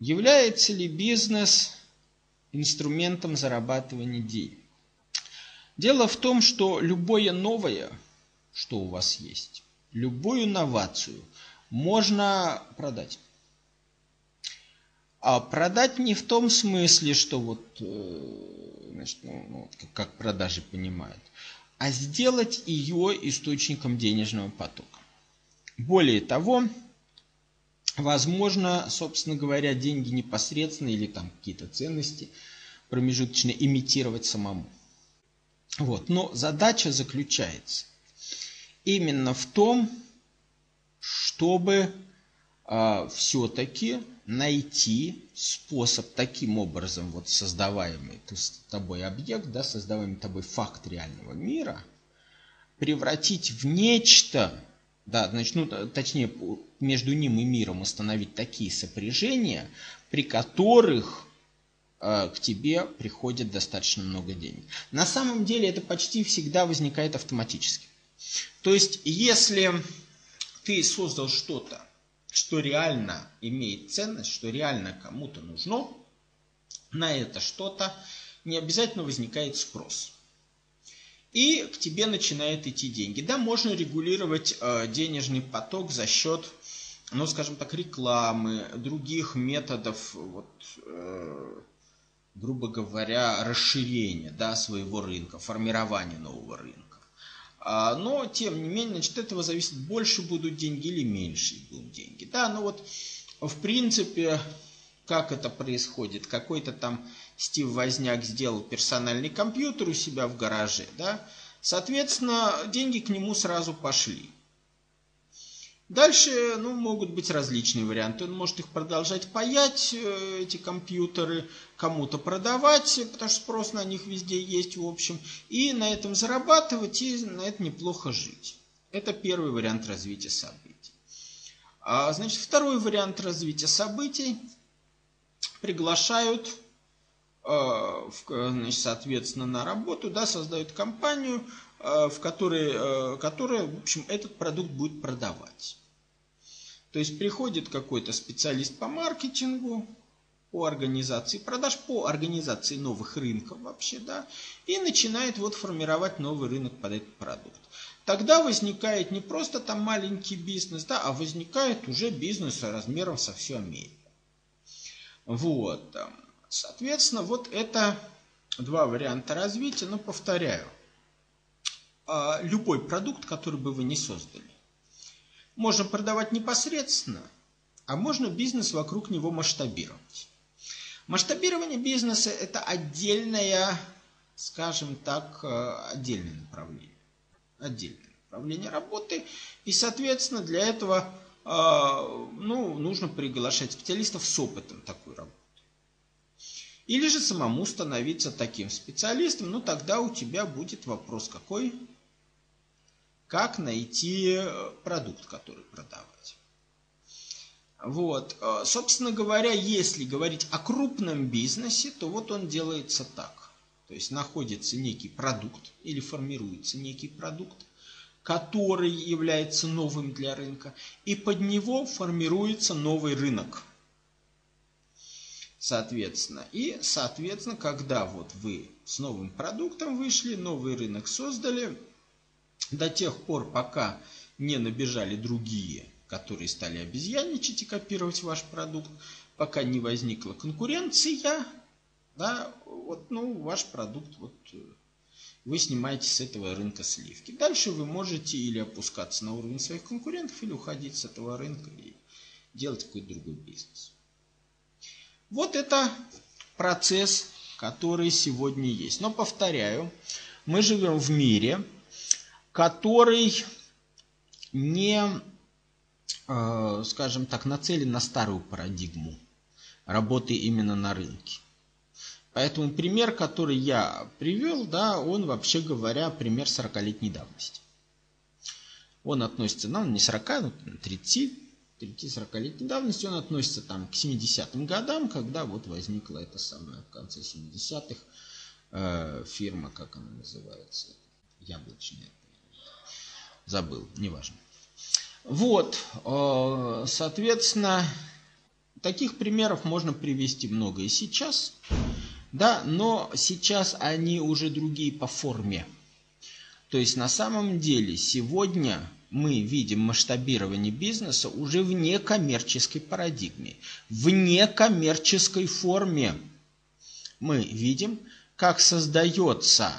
является ли бизнес инструментом зарабатывания денег? Дело в том, что любое новое, что у вас есть, любую новацию можно продать. А продать не в том смысле, что вот, э, значит, ну, ну, как продажи понимают, а сделать ее источником денежного потока. Более того, возможно, собственно говоря, деньги непосредственно или там какие-то ценности промежуточные имитировать самому. Вот. Но задача заключается именно в том, чтобы э, а, все-таки найти способ таким образом, вот создаваемый с тобой объект, да, создаваемый тобой факт реального мира, превратить в нечто, да, значит, ну, точнее, между ним и миром установить такие сопряжения, при которых э, к тебе приходит достаточно много денег. На самом деле это почти всегда возникает автоматически. То есть, если ты создал что-то, что реально имеет ценность, что реально кому-то нужно, на это что-то не обязательно возникает спрос. И к тебе начинают идти деньги. Да, можно регулировать э, денежный поток за счет, ну, скажем так, рекламы, других методов, вот, э, грубо говоря, расширения да, своего рынка, формирования нового рынка. А, но, тем не менее, значит, этого зависит, больше будут деньги или меньше будут деньги. Да, ну вот, в принципе, как это происходит? Какой-то там Стив Возняк сделал персональный компьютер у себя в гараже, да? Соответственно, деньги к нему сразу пошли. Дальше ну, могут быть различные варианты. Он может их продолжать паять, э, эти компьютеры, кому-то продавать, потому что спрос на них везде есть, в общем, и на этом зарабатывать, и на это неплохо жить. Это первый вариант развития событий. А, значит, второй вариант развития событий приглашают значит, соответственно, на работу, да, создают компанию, э, в которой, которая, в общем, этот продукт будет продавать. То есть приходит какой-то специалист по маркетингу, по организации продаж, по организации новых рынков вообще, да, и начинает вот формировать новый рынок под этот продукт. Тогда возникает не просто там маленький бизнес, да, а возникает уже бизнес размером со всю Америку. Вот. Соответственно, вот это два варианта развития, но повторяю, а, любой продукт, который бы вы не создали, можно продавать непосредственно, а можно бизнес вокруг него масштабировать. Масштабирование бизнеса – это отдельное, скажем так, э, отдельное направление. Отдельное направление работы. И, соответственно, для этого э, ну, нужно приглашать специалистов с опытом такой работы. Или же самому становиться таким специалистом, ну тогда у тебя будет вопрос какой? как найти э, продукт, который продавать. Вот. Э, собственно говоря, если говорить о крупном бизнесе, то вот он делается так. То есть находится некий продукт или формируется некий продукт, который является новым для рынка, и под него формируется новый рынок. Соответственно, и, соответственно, когда вот вы с новым продуктом вышли, новый рынок создали, до тех пор, пока не набежали другие, которые стали обезьянничать и копировать ваш продукт, пока не возникла конкуренция, да, вот, ну, ваш продукт, вот, вы снимаете с этого рынка сливки. Дальше вы можете или опускаться на уровень своих конкурентов, или уходить с этого рынка и делать какой-то другой бизнес. Вот это процесс, который сегодня есть. Но повторяю, мы живем в мире, который не, э, скажем так, нацелен на старую парадигму работы именно на рынке. Поэтому пример, который я привел, да, он вообще говоря, пример 40-летней давности. Он относится, ну, не 40, но 30, 30-40-летней давности, он относится там к 70-м годам, когда вот возникла эта самая в конце 70-х э, фирма, как она называется, яблочная забыл, неважно. Вот, э, соответственно, Таких примеров можно привести много и сейчас, да, но сейчас они уже другие по форме. То есть на самом деле сегодня мы видим масштабирование бизнеса уже в некоммерческой парадигме, в некоммерческой форме. Мы видим, как создается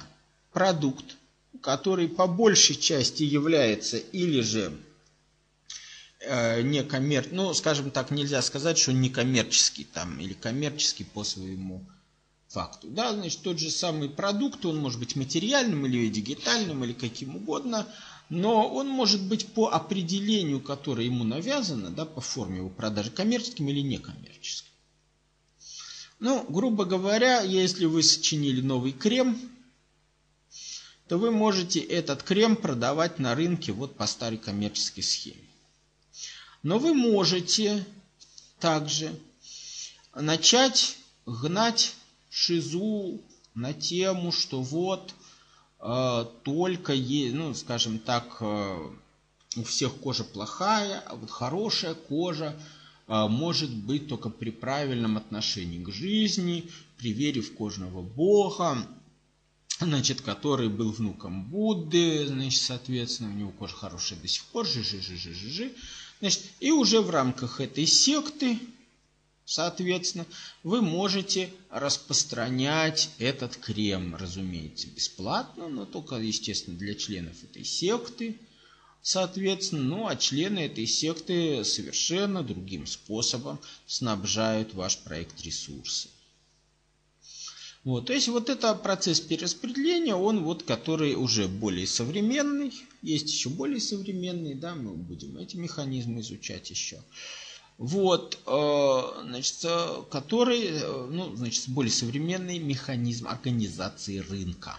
продукт, который по большей части является или же э, некоммер... ну, скажем так, нельзя сказать, что некоммерческий там или коммерческий по своему факту. Да, значит, тот же самый продукт, он может быть материальным или дигитальным, или каким угодно, но он может быть по определению, которое ему навязано, да, по форме его продажи, коммерческим или некоммерческим. Ну, грубо говоря, если вы сочинили новый крем, то вы можете этот крем продавать на рынке вот по старой коммерческой схеме. Но вы можете также начать гнать шизу на тему, что вот только, е, ну, скажем так, э, у всех кожа плохая, а вот хорошая кожа э, может быть только при правильном отношении к жизни, при вере в кожного бога, значит, который был внуком Будды, значит, соответственно, у него кожа хорошая до сих пор, жи жи жи жи жи Значит, и уже в рамках этой секты, соответственно, вы можете распространять этот крем, разумеется, бесплатно, но только, естественно, для членов этой секты, соответственно, ну а члены этой секты совершенно другим способом снабжают ваш проект ресурсами. Вот, то есть вот это процесс перераспределения, он вот, который уже более современный, есть еще более современный, да, мы будем эти механизмы изучать еще. Вот, э, значит, который, э, ну, значит, более современный механизм организации рынка.